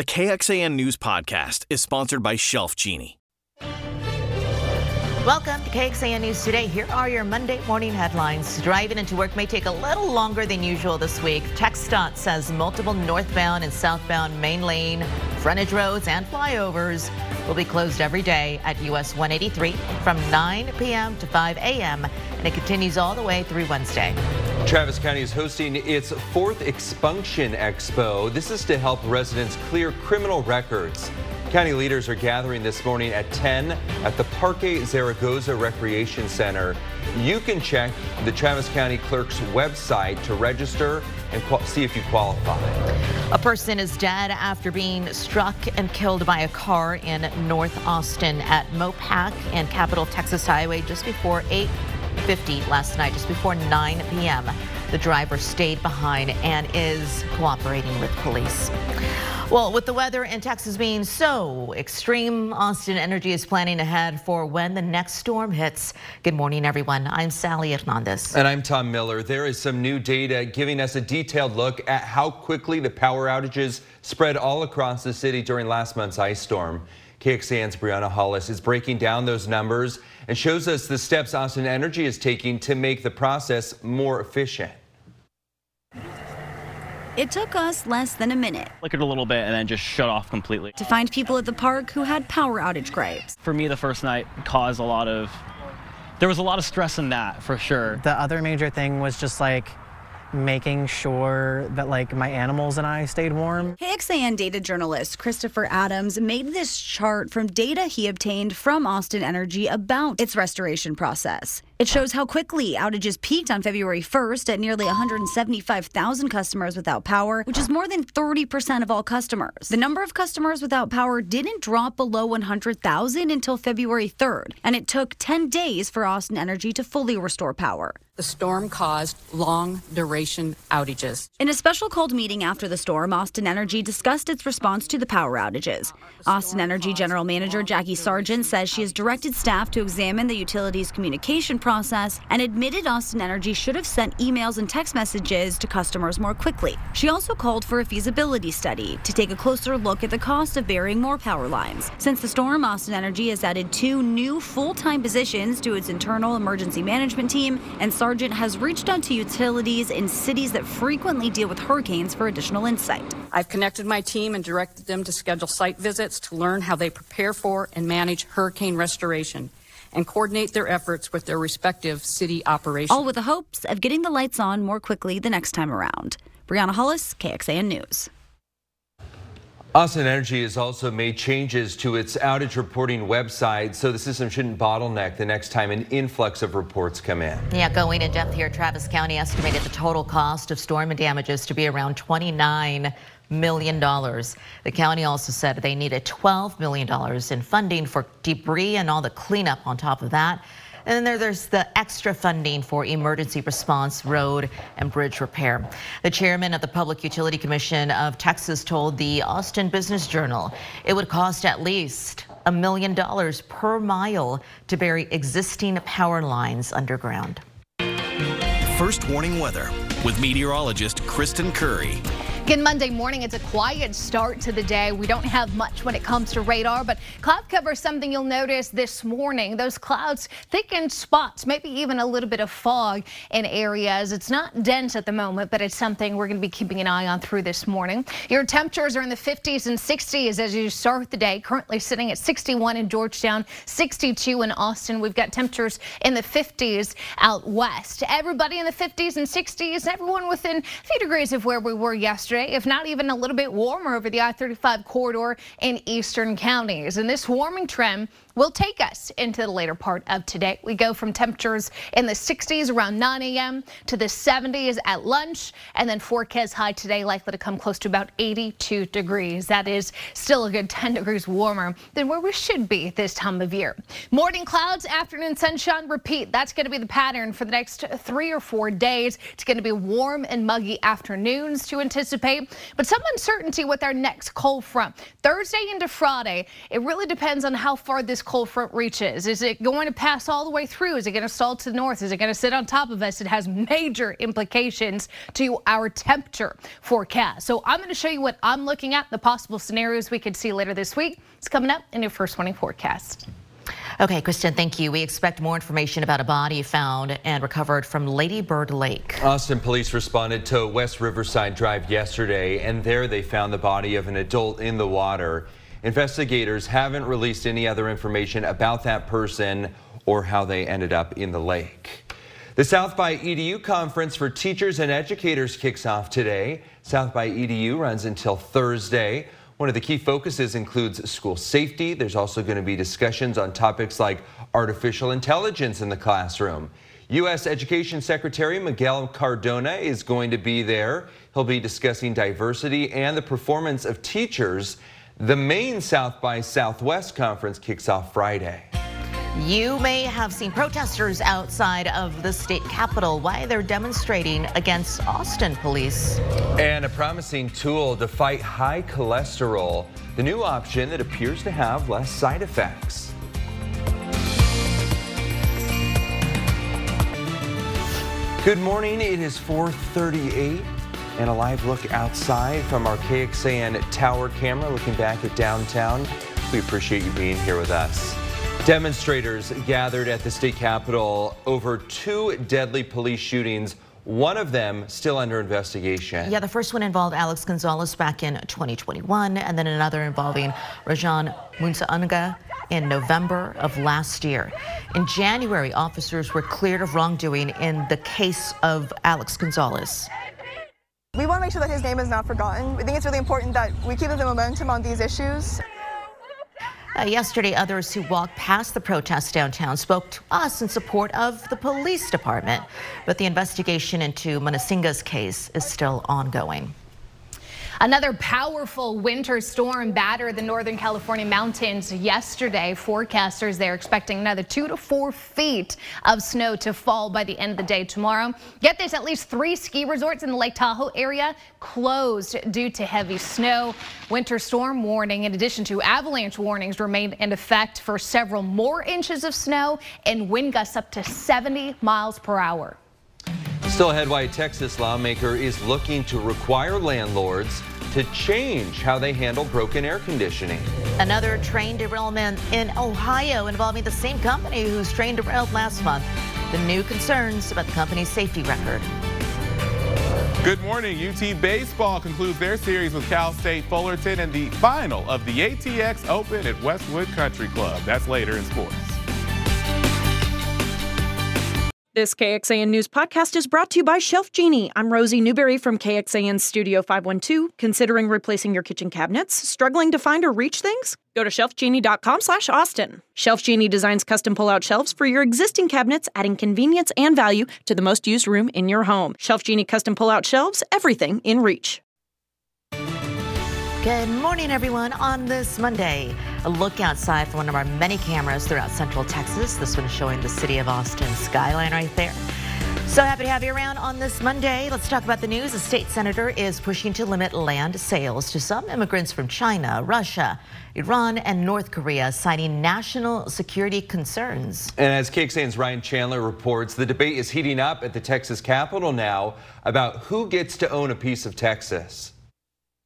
The KXAN News Podcast is sponsored by Shelf Genie. Welcome to KXAN News Today. Here are your Monday morning headlines. Driving into work may take a little longer than usual this week. TxDOT says multiple northbound and southbound main lane, frontage roads, and flyovers will be closed every day at US 183 from 9 p.m. to 5 a.m. and it continues all the way through Wednesday. Travis County is hosting its fourth Expunction Expo. This is to help residents clear criminal records. County leaders are gathering this morning at 10 at the Parque Zaragoza Recreation Center. You can check the Travis County Clerk's website to register and see if you qualify. A person is dead after being struck and killed by a car in North Austin at Mopac and Capital Texas Highway just before 8:50 last night, just before 9 p.m. The driver stayed behind and is cooperating with police. Well, with the weather in Texas being so extreme, Austin Energy is planning ahead for when the next storm hits. Good morning, everyone. I'm Sally Hernandez. And I'm Tom Miller. There is some new data giving us a detailed look at how quickly the power outages spread all across the city during last month's ice storm. KXAN's Brianna Hollis is breaking down those numbers and shows us the steps Austin Energy is taking to make the process more efficient. It took us less than a minute. Flickered a little bit and then just shut off completely. To find people at the park who had power outage gripes. For me, the first night caused a lot of, there was a lot of stress in that for sure. The other major thing was just like making sure that like my animals and I stayed warm. KXAN data journalist Christopher Adams made this chart from data he obtained from Austin Energy about its restoration process. It shows how quickly outages peaked on February 1st at nearly 175,000 customers without power, which is more than 30% of all customers. The number of customers without power didn't drop below 100,000 until February 3rd, and it took 10 days for Austin Energy to fully restore power. The storm caused long duration outages. In a special called meeting after the storm, Austin Energy discussed its response to the power outages. Austin Energy General Manager Jackie Sergent says she has directed staff to examine the utility's communication process and admitted Austin Energy should have sent emails and text messages to customers more quickly. She also called for a feasibility study to take a closer look at the cost of burying more power lines. Since the storm, Austin Energy has added two new full time positions to its internal emergency management team, and Sergent has reached out to utilities in cities that frequently deal with hurricanes for additional insight. I've connected my team and directed them to schedule site visits to learn how they prepare for and manage hurricane restoration and coordinate their efforts with their respective city operations. All with the hopes of getting the lights on more quickly the next time around. Brianna Hollis, KXAN News. Austin Energy has also made changes to its outage reporting website so the system shouldn't bottleneck the next time an influx of reports come in. Yeah, going in depth here, Travis County estimated the total cost of storm and damages to be around 29 million dollars. The county also said they needed 12 million dollars in funding for debris and all the cleanup on top of that. And then there, there's the extra funding for emergency response, road, and bridge repair. The chairman of the Public Utility Commission of Texas told the Austin Business Journal it would cost at least a million dollars per mile to bury existing power lines underground. First warning weather with meteorologist Kristen Currie. Good Monday morning. It's a quiet start to the day. We don't have much when it comes to radar, but cloud cover is something you'll notice this morning. Those clouds thick in spots, maybe even a little bit of fog in areas. It's not dense at the moment, but it's something we're going to be keeping an eye on through this morning. Your temperatures are in the 50s and 60s as you start the day. Currently sitting at 61 in Georgetown, 62 in Austin. We've got temperatures in the 50s out west. Everybody in the 50s and 60s, everyone within a few degrees of where we were yesterday if not even a little bit warmer over the I-35 corridor in eastern counties. And this warming trend will take us into the later part of today. We go from temperatures in the 60s around 9 a.m. to the 70s at lunch, and then forecast high today likely to come close to about 82 degrees. That is still a good 10 degrees warmer than where we should be this time of year. Morning clouds, afternoon sunshine, repeat. That's going to be the pattern for the next three or four days. It's going to be warm and muggy afternoons to anticipate but some uncertainty with our next cold front. Thursday into Friday, it really depends on how far this cold front reaches. Is it going to pass all the way through? Is it going to stall to the north? Is it going to sit on top of us? It has major implications to our temperature forecast. So I'm going to show you what I'm looking at, the possible scenarios we could see later this week. It's coming up in your first warning forecast. Okay, Kristen, thank you. We expect more information about a body found and recovered from Lady Bird Lake. Austin police responded to West Riverside Drive yesterday, and there they found the body of an adult in the water. Investigators haven't released any other information about that person or how they ended up in the lake. The South by EDU conference for teachers and educators kicks off today. South by EDU runs until Thursday. One of the key focuses includes school safety. There's also going to be discussions on topics like artificial intelligence in the classroom. U.S. Education Secretary Miguel Cardona is going to be there. He'll be discussing diversity and the performance of teachers. The main South by Southwest conference kicks off Friday. You may have seen protesters outside of the state capitol. Why they're demonstrating against Austin police. And a promising tool to fight high cholesterol. The new option that appears to have less side effects. Good morning. It is 438 and a live look outside from our KXAN tower camera looking back at downtown. We appreciate you being here with us. Demonstrators gathered at the state capitol over two deadly police shootings one of them still under investigation. Yeah, the first one involved Alex Gonzalez back in 2021, and then another involving Rajan Moonesinghe in November of last year. In January, officers were cleared of wrongdoing in the case of Alex Gonzalez. We want to make sure that his name is not forgotten. I think it's really important that we keep the momentum on these issues. Uh, yesterday, others who walked past the protest downtown spoke to us in support of the police department. But the investigation into Moonesinghe's case is still ongoing. Another powerful winter storm battered the Northern California mountains yesterday. Forecasters they're expecting another two to four feet of snow to fall by the end of the day tomorrow. Get this, at least three ski resorts in the Lake Tahoe area closed due to heavy snow. Winter storm warning in addition to avalanche warnings remain in effect for several more inches of snow and wind gusts up to 70 miles per hour. Still ahead, why Texas lawmaker is looking to require landlords to change how they handle broken air conditioning. Another train derailment in Ohio involving the same company whose train derailed last month. The new concerns about the company's safety record. Good morning. UT Baseball concludes their series with Cal State Fullerton in the final of the ATX Open at Westwood Country Club. That's later in sports. This KXAN News podcast is brought to you by Shelf Genie. I'm Rosie Newberry from KXAN Studio 512. Considering replacing your kitchen cabinets? Struggling to find or reach things? Go to shelfgenie.com slash Austin. Shelf Genie designs custom pull-out shelves for your existing cabinets, adding convenience and value to the most used room in your home. Shelf Genie custom pull-out shelves, everything in reach. Good morning, everyone. On this Monday, a look outside from one of our many cameras throughout central Texas. This one is showing the city of Austin skyline right there. So happy to have you around on this Monday. Let's talk about the news. A state senator is pushing to limit land sales to some immigrants from China, Russia, Iran, and North Korea, citing national security concerns. And as KXAN's Ryan Chandler reports, the debate is heating up at the Texas Capitol now about who gets to own a piece of Texas.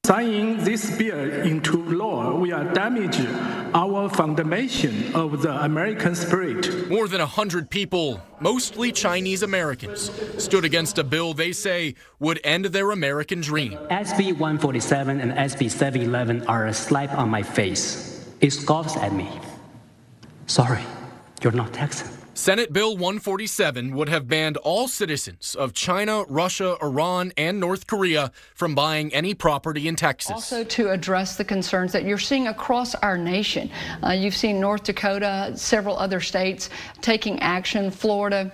Signing this bill into law will damage our foundation of the American spirit. More than 100 people, mostly Chinese Americans, stood against a bill they say would end their American dream. SB 147 and SB 711 are a slap on my face. It scoffs at me. Sorry, you're not Texan. Senate Bill 147 would have banned all citizens of China, Russia, Iran, and North Korea from buying any property in Texas. Also, to address the concerns that you're seeing across our nation. Uh, you've seen North Dakota, several other states taking action, Florida.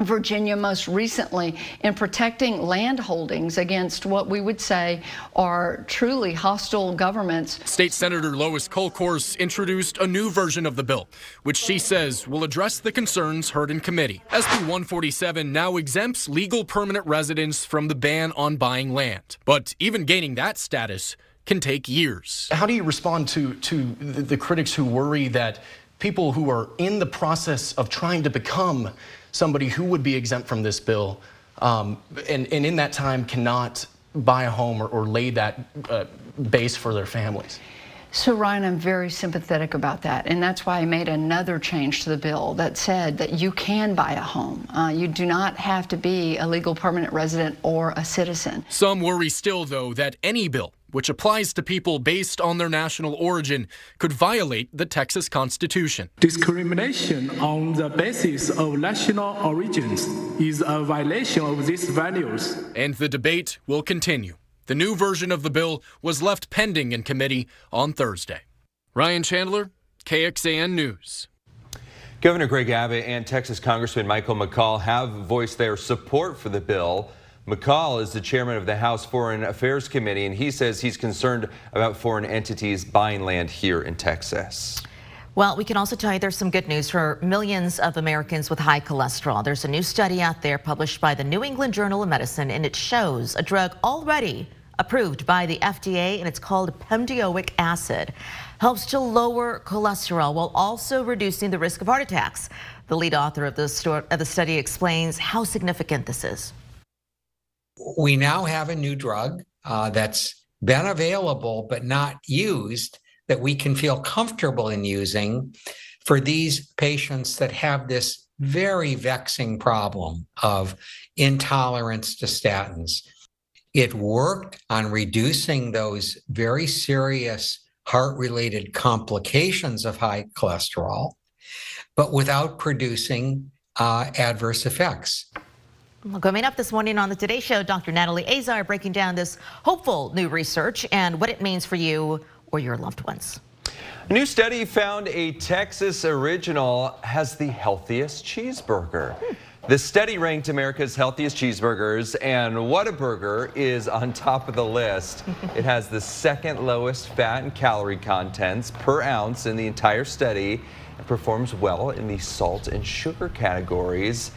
Virginia most recently in protecting land holdings against what we would say are truly hostile governments. State Senator Lois Kolkhorst introduced a new version of the bill, which she says will address the concerns heard in committee. SB 147 now exempts legal permanent residents from the ban on buying land. But even gaining that status can take years. How do you respond to, to the, the critics who worry that people who are in the process of trying to become somebody who would be exempt from this bill um, and, and in that time cannot buy a home or, or lay that uh, base for their families? So, Ryan, I'm very sympathetic about that. And that's why I made another change to the bill that said that you can buy a home. Uh, you do not have to be a legal permanent resident or a citizen. Some worry still, though, that any bill which applies to people based on their national origin, could violate the Texas Constitution. Discrimination on the basis of national origins is a violation of these values. And the debate will continue. The new version of the bill was left pending in committee on Thursday. Ryan Chandler, KXAN News. Governor Greg Abbott and Texas Congressman Michael McCaul have voiced their support for the bill. McCaul is the chairman of the House Foreign Affairs Committee, and he says he's concerned about foreign entities buying land here in Texas. Well, we can also tell you there's some good news for millions of Americans with high cholesterol. There's a new study out there published by the New England Journal of Medicine, and it shows a drug already approved by the FDA, and it's called bempedoic acid. Helps to lower cholesterol while also reducing the risk of heart attacks. The lead author of the, of the study explains how significant this is we now have a new drug uh, that's been available but not used that we can feel comfortable in using for these patients that have this very vexing problem of intolerance to statins. It worked on reducing those very serious heart related complications of high cholesterol, but without producing uh, adverse effects. Coming up this morning on the Today Show, Dr. Natalie Azar breaking down this hopeful new research and what it means for you or your loved ones. A new study found a Texas original has the healthiest cheeseburger. Hmm. The study ranked America's healthiest cheeseburgers, and Whataburger is on top of the list. it has the second lowest fat and calorie contents per ounce in the entire study. It performs well in the salt and sugar categories.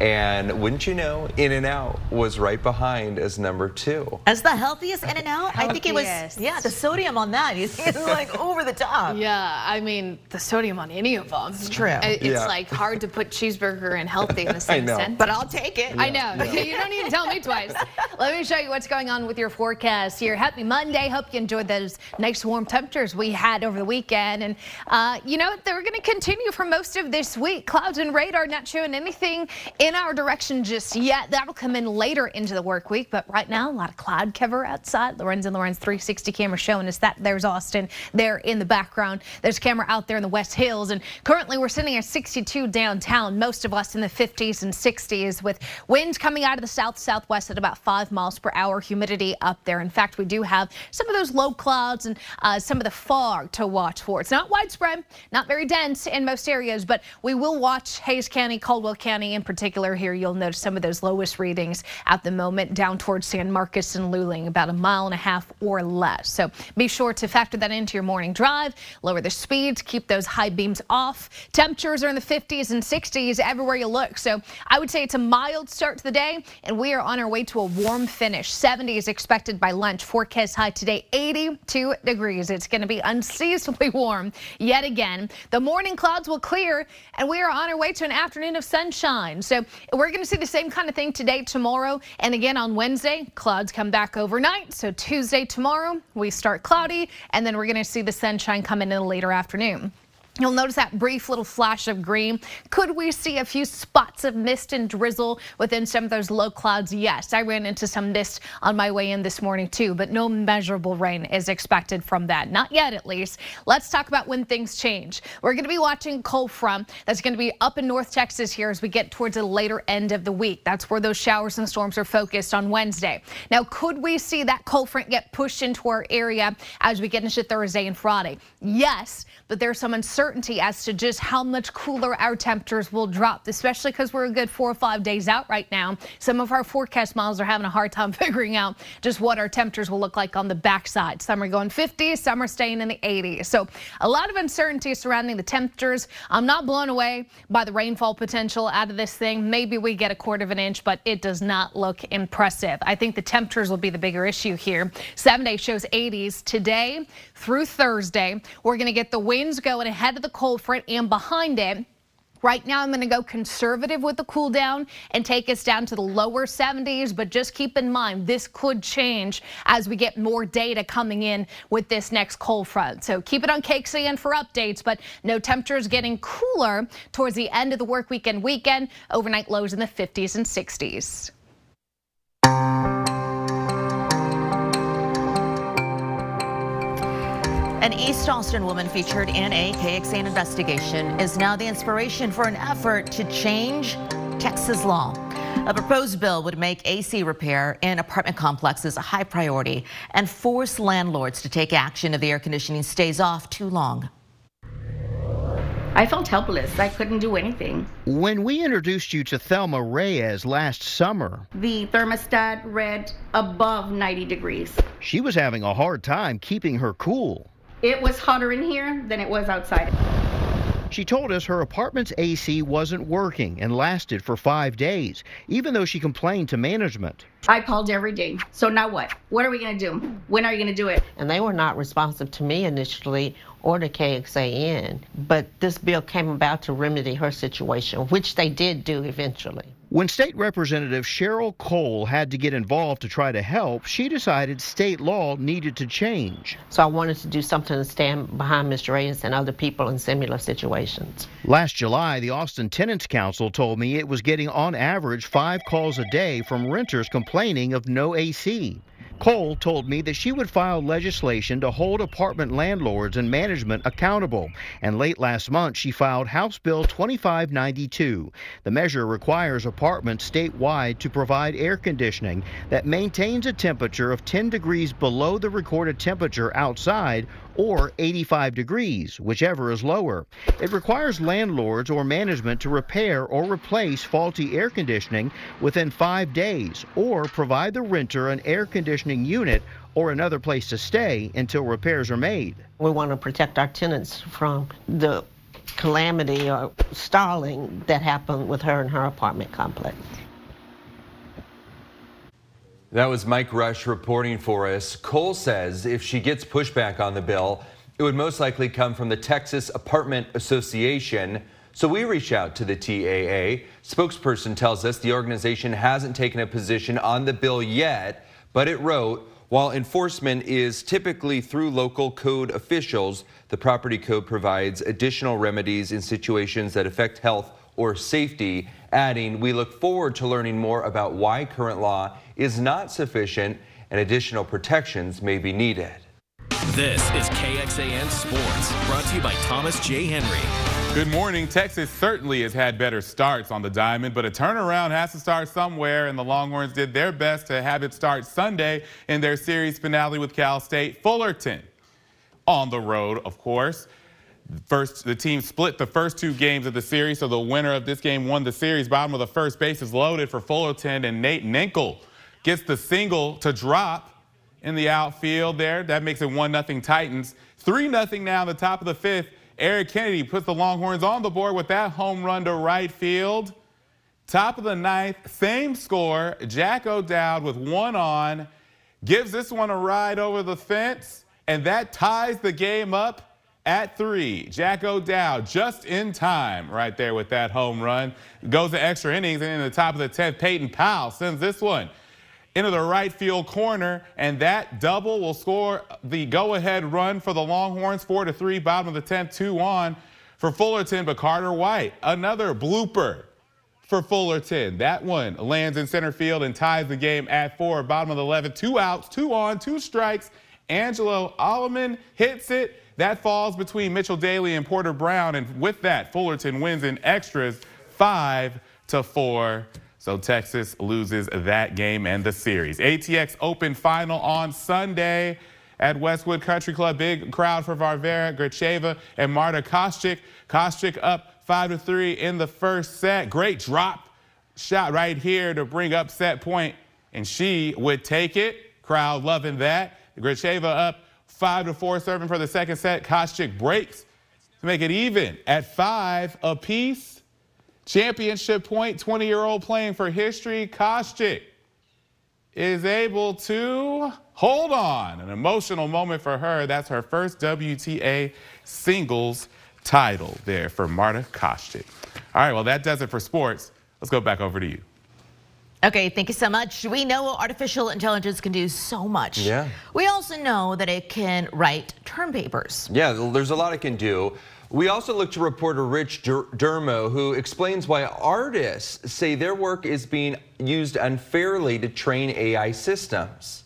And wouldn't you know, In-N-Out was right behind as number two. As the healthiest In-N-Out? I think it was, yeah, the sodium on that is like over the top. Yeah, I mean, the sodium on any of them. It's true. It's yeah. like hard to put cheeseburger and healthy in the same sentence. But I'll take it. Yeah. I know. Yeah. you don't need to tell me twice. Let me show you what's going on with your forecast here. Happy Monday. Hope you enjoyed those nice warm temperatures we had over the weekend. And, uh, you know, they're going to continue for most of this week. Clouds and radar not showing anything in our direction just yet. That'll come in later into the work week, but right now, a lot of cloud cover outside. Lorenz and Lorenz 360 camera showing us that. There's Austin there in the background. There's a camera out there in the West Hills, and currently we're sitting at 62 downtown, most of us in the 50s and 60s with winds coming out of the south southwest at about 5 miles per hour, humidity up there. In fact, we do have some of those low clouds and uh, some of the fog to watch for. It's not widespread, not very dense in most areas, but we will watch Hays County, Caldwell County in particular here you'll notice some of those lowest readings at the moment down towards San Marcos and Luling, about a mile and a half or less. So be sure to factor that into your morning drive, lower the speeds, keep those high beams off. Temperatures are in the 50s and 60s everywhere you look. So I would say it's a mild start to the day, and we are on our way to a warm finish. 70 is expected by lunch. Forecast high today, 82 degrees. It's going to be unseasonably warm yet again. The morning clouds will clear, and we are on our way to an afternoon of sunshine. So we're going to see the same kind of thing today, tomorrow, and again on Wednesday. Clouds come back overnight. So Tuesday, tomorrow, we start cloudy, and then we're going to see the sunshine come in in the later afternoon. You'll notice that brief little flash of green. Could we see a few spots of mist and drizzle within some of those low clouds? Yes, I ran into some mist on my way in this morning too, but no measurable rain is expected from that. Not yet, at least. Let's talk about when things change. We're going to be watching cold front that's going to be up in North Texas here as we get towards the later end of the week. That's where those showers and storms are focused on Wednesday. Now, could we see that cold front get pushed into our area as we get into Thursday and Friday? Yes, but there's some uncertainty uncertainty as to just how much cooler our temperatures will drop, especially because we're a good four or five days out right now. Some of our forecast models are having a hard time figuring out just what our temperatures will look like on the backside. Some are going 50s, some are staying in the 80s. So a lot of uncertainty surrounding the temperatures. I'm not blown away by the rainfall potential out of this thing. Maybe we get a quarter of an inch, but it does not look impressive. I think the temperatures will be the bigger issue here. Seven day shows 80s today through Thursday. We're going to get the winds going ahead of the cold front and behind it. Right now, I'm going to go conservative with the cool down and take us down to the lower 70s. But just keep in mind, this could change as we get more data coming in with this next cold front. So keep it on KXAN for updates. But no temperatures getting cooler towards the end of the work weekend weekend. Overnight lows in the 50s and 60s. An East Austin woman featured in a KXAN investigation is now the inspiration for an effort to change Texas law. A proposed bill would make AC repair in apartment complexes a high priority and force landlords to take action if the air conditioning stays off too long. I felt helpless. I couldn't do anything. When we introduced you to Thelma Reyes last summer, the thermostat read above 90 degrees. She was having a hard time keeping her cool. It was hotter in here than it was outside. She told us her apartment's AC wasn't working and lasted for five days, even though she complained to management. I called every day. So now what? What are we going to do? When are you going to do it? And they were not responsive to me initially or to KXAN, but this bill came about to remedy her situation, which they did do eventually. When State Representative Sheryl Cole had to get involved to try to help, she decided state law needed to change. So I wanted to do something to stand behind Mr. Reyes and other people in similar situations. Last July, the Austin Tenants Council told me it was getting on average five calls a day from renters complaining of no AC. Cole told me that she would file legislation to hold apartment landlords and management accountable. And late last month, she filed House Bill 2592. The measure requires apartments statewide to provide air conditioning that maintains a temperature of 10 degrees below the recorded temperature outside or 85 degrees, whichever is lower. It requires landlords or management to repair or replace faulty air conditioning within five days or provide the renter an air conditioning unit or another place to stay until repairs are made. We want to protect our tenants from the calamity or stalling that happened with her and her apartment complex. That was Mike Rush reporting for us. Cole says if she gets pushback on the bill, it would most likely come from the Texas Apartment Association. So we reach out to the TAA. Spokesperson tells us the organization hasn't taken a position on the bill yet, but it wrote, while enforcement is typically through local code officials, the property code provides additional remedies in situations that affect health or safety, adding, we look forward to learning more about why current law is not sufficient and additional protections may be needed. This is KXAN Sports, brought to you by Thomas J. Henry. Good morning. Texas certainly has had better starts on the diamond, but a turnaround has to start somewhere, and the Longhorns did their best to have it start Sunday in their series finale with Cal State Fullerton. On the road, of course. First, the team split the first two games of the series, so the winner of this game won the series. Bottom of the first base is loaded for Fullerton, and Nate Ninkle gets the single to drop in the outfield there. That makes it 1-0 Titans. 3-0 now in the top of the fifth. Eric Kennedy puts the Longhorns on the board with that home run to right field. Top of the ninth, same score. Jack O'Dowd with one on gives this one a ride over the fence, and that ties the game up at three. Jack O'Dowd just in time right there with that home run. Goes to extra innings, and in the top of the 10th, Peyton Powell sends this one into the right field corner, and that double will score the go-ahead run for the Longhorns, 4 to 3, bottom of the 10th, 2 on for Fullerton, but Carter White, another blooper for Fullerton. That one lands in center field and ties the game at 4, bottom of the 11th, two outs, two on, two strikes. Angelo Alleman hits it. That falls between Mitchell Daly and Porter Brown, and with that, Fullerton wins in extras 5 to 4. So Texas loses that game and the series. ATX Open final on Sunday. at Westwood Country Club. Big crowd for Varvara Gracheva and Marta Kostyuk. Kostyuk up 5 to 3 in the first set. Great drop shot right here to bring up set point, and she would take it. Crowd loving that. Gracheva up 5 to 4 serving for the second set. Kostyuk breaks to make it even at 5 apiece. Championship point, 20 year old playing for history. Kostyuk is able to hold on. An emotional moment for her. That's her first WTA singles title there for Marta Kostyuk. All right, well, that does it for sports. Let's go back over to you. Okay, thank you so much. We know artificial intelligence can do so much. Yeah. We also know that it can write term papers. Yeah, there's a lot it can do. We also look to reporter Rich DeMuro, who explains why artists say their work is being used unfairly to train AI systems.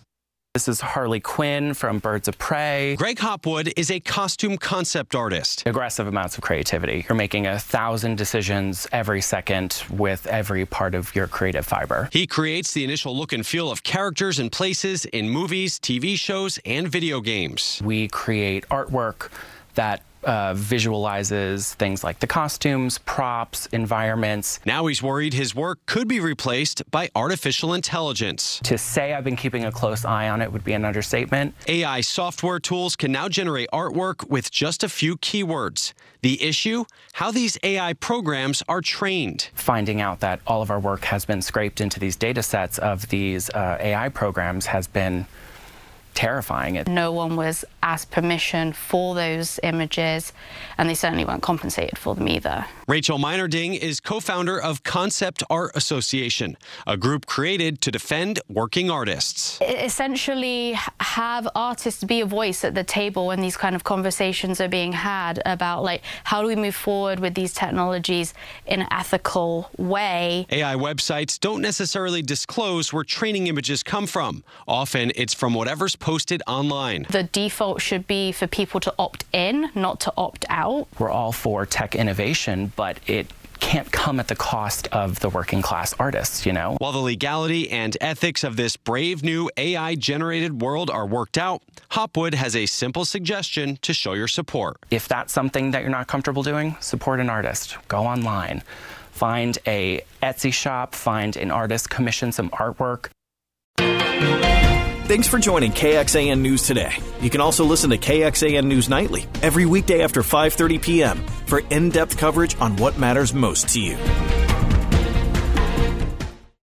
This is Harley Quinn from Birds of Prey. Greg Hopwood is a costume concept artist. Aggressive amounts of creativity. You're making a thousand decisions every second with every part of your creative fiber. He creates the initial look and feel of characters and places in movies, TV shows, and video games. We create artwork that uh, visualizes things like the costumes, props, environments. Now he's worried his work could be replaced by artificial intelligence. To say I've been keeping a close eye on it would be an understatement. AI software tools can now generate artwork with just a few keywords. The issue? How these AI programs are trained. Finding out that all of our work has been scraped into these data sets of these uh, AI programs has been terrifying. No one was asked permission for those images, and they certainly weren't compensated for them either. Rachel Meinerding is co-founder of Concept Art Association, a group created to defend working artists. Essentially, have artists be a voice at the table when these kind of conversations are being had about like how do we move forward with these technologies in an ethical way. AI websites don't necessarily disclose where training images come from. Often, it's from whatever's posted online. The default should be for people to opt in, not to opt out. We're all for tech innovation, but it can't come at the cost of the working class artists, you know? While the legality and ethics of this brave new AI generated world are worked out, Hopwood has a simple suggestion to show your support. If that's something that you're not comfortable doing, support an artist. Go online. Find a Etsy shop, find an artist, commission some artwork. Thanks for joining KXAN News today. You can also listen to KXAN News Nightly every weekday after 5:30 p.m. for in-depth coverage on what matters most to you.